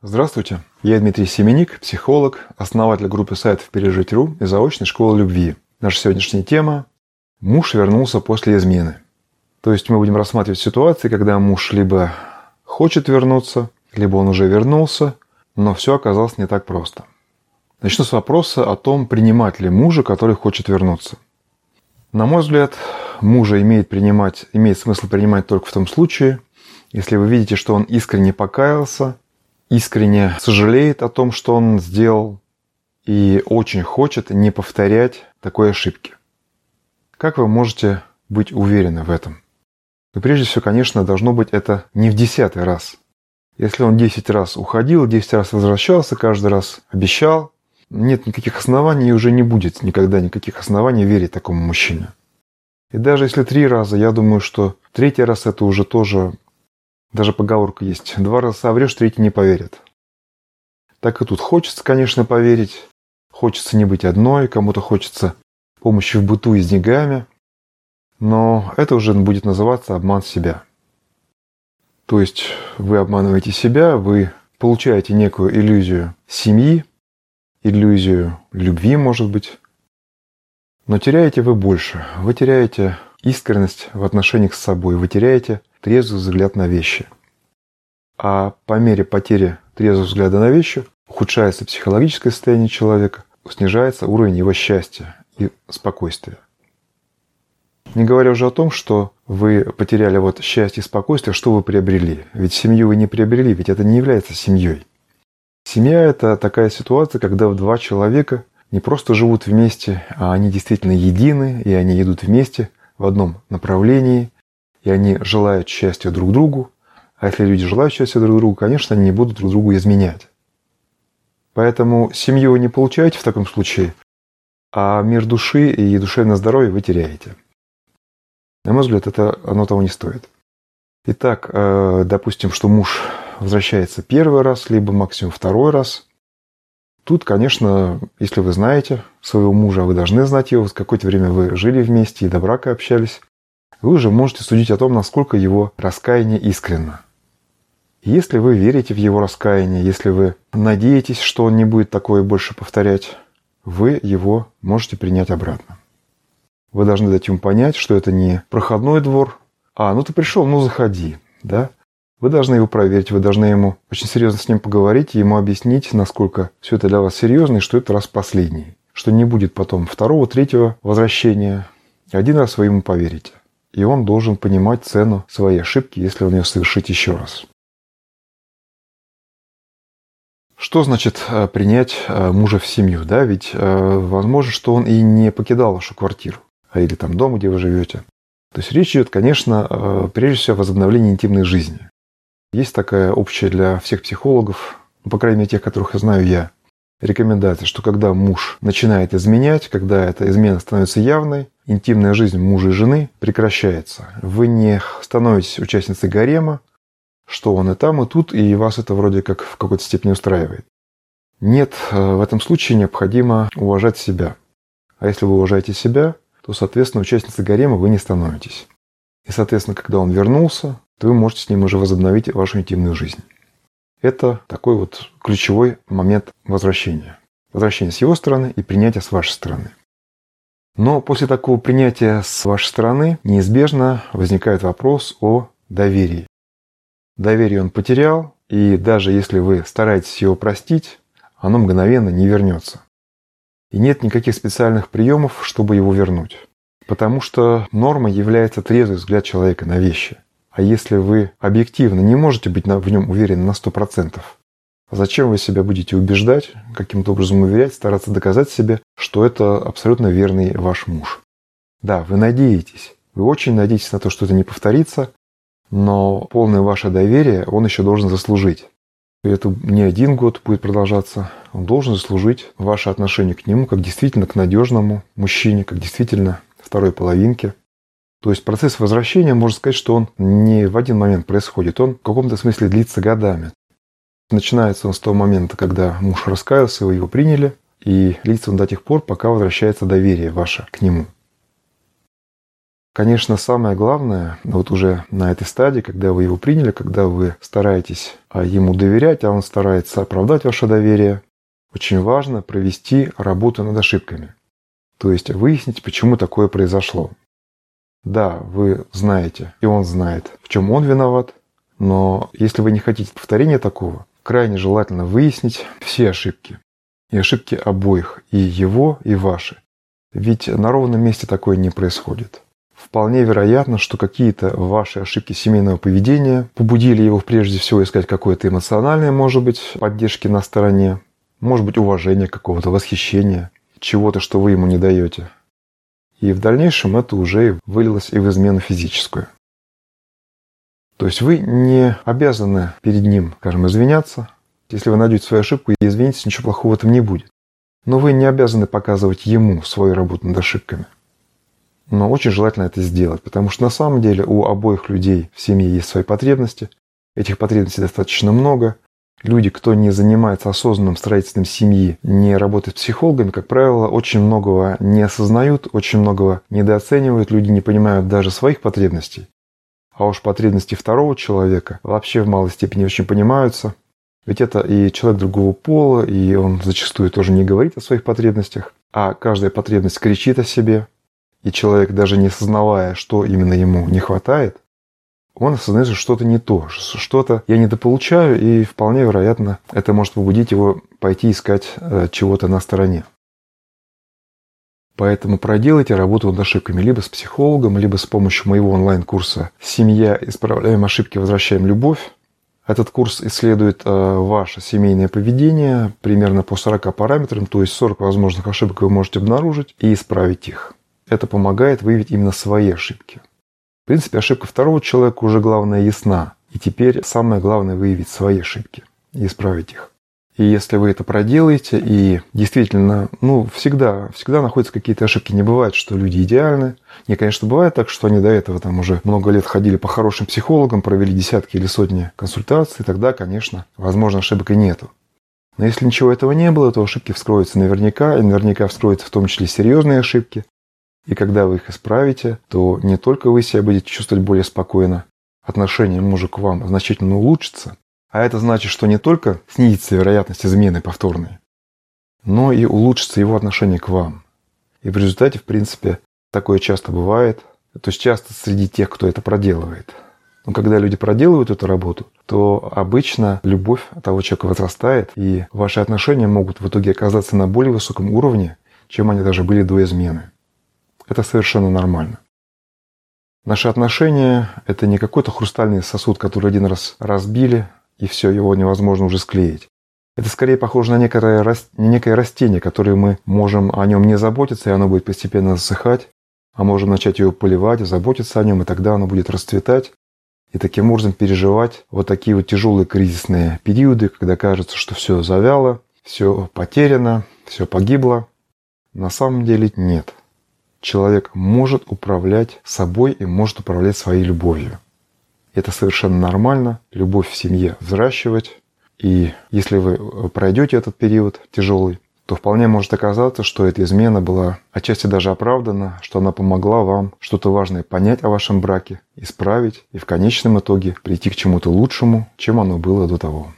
Здравствуйте, я Дмитрий Семеник, психолог, основатель группы сайтов «Пережить.ру» и заочной школы любви. Наша сегодняшняя тема – муж вернулся после измены. То есть мы будем рассматривать ситуации, когда муж либо хочет вернуться, либо он уже вернулся, но все оказалось не так просто. Начну с вопроса о том, принимать ли мужа, который хочет вернуться. На мой взгляд, мужа имеет, принимать, имеет смысл принимать только в том случае, если вы видите, что он искренне покаялся – искренне сожалеет о том, что он сделал, и очень хочет не повторять такой ошибки. Как вы можете быть уверены в этом? Но прежде всего, конечно, должно быть это не в десятый раз. Если он 10 раз уходил, 10 раз возвращался, каждый раз обещал, нет никаких оснований и уже не будет никогда никаких оснований верить такому мужчине. И даже если три раза, я думаю, что третий раз это уже тоже даже поговорка есть. Два раза соврешь, третий не поверит. Так и тут хочется, конечно, поверить. Хочется не быть одной, кому-то хочется помощи в быту и с деньгами. Но это уже будет называться обман себя. То есть вы обманываете себя, вы получаете некую иллюзию семьи, иллюзию любви, может быть. Но теряете вы больше. Вы теряете искренность в отношениях с собой, вы теряете трезвый взгляд на вещи. А по мере потери трезвого взгляда на вещи ухудшается психологическое состояние человека, снижается уровень его счастья и спокойствия. Не говоря уже о том, что вы потеряли вот счастье и спокойствие, что вы приобрели. Ведь семью вы не приобрели, ведь это не является семьей. Семья – это такая ситуация, когда два человека не просто живут вместе, а они действительно едины, и они идут вместе в одном направлении, и они желают счастья друг другу, а если люди желают счастья друг другу, конечно, они не будут друг другу изменять. Поэтому семью вы не получаете в таком случае, а мир души и душевное здоровье вы теряете. На мой взгляд, это оно того не стоит. Итак, э, допустим, что муж возвращается первый раз, либо максимум второй раз. Тут, конечно, если вы знаете своего мужа, вы должны знать его, какое-то время вы жили вместе и до брака общались, вы уже можете судить о том, насколько его раскаяние искренно. Если вы верите в его раскаяние, если вы надеетесь, что он не будет такое больше повторять, вы его можете принять обратно. Вы должны дать ему понять, что это не проходной двор, а ну ты пришел, ну заходи, да? Вы должны его проверить, вы должны ему очень серьезно с ним поговорить ему объяснить, насколько все это для вас серьезно и что это раз последний. Что не будет потом второго, третьего возвращения. Один раз вы ему поверите и он должен понимать цену своей ошибки, если он ее совершит еще раз. Что значит э, принять э, мужа в семью? Да? Ведь э, возможно, что он и не покидал вашу квартиру а или там дом, где вы живете. То есть речь идет, конечно, прежде всего о возобновлении интимной жизни. Есть такая общая для всех психологов, ну, по крайней мере, тех, которых я знаю я, рекомендация, что когда муж начинает изменять, когда эта измена становится явной, интимная жизнь мужа и жены прекращается. Вы не становитесь участницей гарема, что он и там, и тут, и вас это вроде как в какой-то степени устраивает. Нет, э, в этом случае необходимо уважать себя. А если вы уважаете себя, то, соответственно, участницей гарема вы не становитесь. И, соответственно, когда он вернулся, то вы можете с ним уже возобновить вашу интимную жизнь. Это такой вот ключевой момент возвращения. Возвращение с его стороны и принятие с вашей стороны. Но после такого принятия с вашей стороны неизбежно возникает вопрос о доверии. Доверие он потерял, и даже если вы стараетесь его простить, оно мгновенно не вернется. И нет никаких специальных приемов, чтобы его вернуть. Потому что нормой является трезвый взгляд человека на вещи. А если вы объективно не можете быть в нем уверены на 100%, Зачем вы себя будете убеждать, каким-то образом уверять, стараться доказать себе, что это абсолютно верный ваш муж? Да, вы надеетесь, вы очень надеетесь на то, что это не повторится, но полное ваше доверие он еще должен заслужить. И это не один год будет продолжаться. Он должен заслужить ваше отношение к нему как действительно к надежному мужчине, как действительно второй половинке. То есть процесс возвращения, можно сказать, что он не в один момент происходит, он в каком-то смысле длится годами. Начинается он с того момента, когда муж раскаялся, вы его приняли, и длится он до тех пор, пока возвращается доверие ваше к нему. Конечно, самое главное, вот уже на этой стадии, когда вы его приняли, когда вы стараетесь а, ему доверять, а он старается оправдать ваше доверие, очень важно провести работу над ошибками. То есть выяснить, почему такое произошло. Да, вы знаете, и он знает, в чем он виноват, но если вы не хотите повторения такого, крайне желательно выяснить все ошибки. И ошибки обоих, и его, и ваши. Ведь на ровном месте такое не происходит. Вполне вероятно, что какие-то ваши ошибки семейного поведения побудили его прежде всего искать какое-то эмоциональное, может быть, поддержки на стороне, может быть, уважение какого-то, восхищения, чего-то, что вы ему не даете. И в дальнейшем это уже вылилось и в измену физическую. То есть вы не обязаны перед ним, скажем, извиняться. Если вы найдете свою ошибку и извинитесь, ничего плохого в этом не будет. Но вы не обязаны показывать ему свою работу над ошибками. Но очень желательно это сделать, потому что на самом деле у обоих людей в семье есть свои потребности. Этих потребностей достаточно много. Люди, кто не занимается осознанным строительством семьи, не работает психологами, как правило, очень многого не осознают, очень многого недооценивают, люди не понимают даже своих потребностей. А уж потребности второго человека вообще в малой степени очень понимаются. Ведь это и человек другого пола, и он зачастую тоже не говорит о своих потребностях, а каждая потребность кричит о себе. И человек, даже не осознавая, что именно ему не хватает, он осознает, что что-то не то, что-то я недополучаю, и вполне вероятно, это может побудить его пойти искать э, чего-то на стороне. Поэтому проделайте работу над ошибками либо с психологом, либо с помощью моего онлайн-курса «Семья. Исправляем ошибки, возвращаем любовь». Этот курс исследует э, ваше семейное поведение примерно по 40 параметрам, то есть 40 возможных ошибок вы можете обнаружить и исправить их. Это помогает выявить именно свои ошибки. Принципе, ошибка второго человека уже главное ясна. И теперь самое главное выявить свои ошибки и исправить их. И если вы это проделаете, и действительно, ну, всегда, всегда находятся какие-то ошибки. Не бывает, что люди идеальны. Не, конечно, бывает так, что они до этого там уже много лет ходили по хорошим психологам, провели десятки или сотни консультаций, тогда, конечно, возможно, ошибок и нету. Но если ничего этого не было, то ошибки вскроются наверняка, и наверняка вскроются в том числе серьезные ошибки. И когда вы их исправите, то не только вы себя будете чувствовать более спокойно, отношение мужа к вам значительно улучшится, а это значит, что не только снизится вероятность измены повторной, но и улучшится его отношение к вам. И в результате, в принципе, такое часто бывает, то есть часто среди тех, кто это проделывает. Но когда люди проделывают эту работу, то обычно любовь того человека возрастает, и ваши отношения могут в итоге оказаться на более высоком уровне, чем они даже были до измены. Это совершенно нормально. Наши отношения – это не какой-то хрустальный сосуд, который один раз разбили, и все, его невозможно уже склеить. Это скорее похоже на некое, некое растение, которое мы можем о нем не заботиться, и оно будет постепенно засыхать, а можем начать его поливать, заботиться о нем, и тогда оно будет расцветать, и таким образом переживать вот такие вот тяжелые кризисные периоды, когда кажется, что все завяло, все потеряно, все погибло. На самом деле нет человек может управлять собой и может управлять своей любовью. Это совершенно нормально, любовь в семье взращивать. И если вы пройдете этот период тяжелый, то вполне может оказаться, что эта измена была отчасти даже оправдана, что она помогла вам что-то важное понять о вашем браке, исправить и в конечном итоге прийти к чему-то лучшему, чем оно было до того.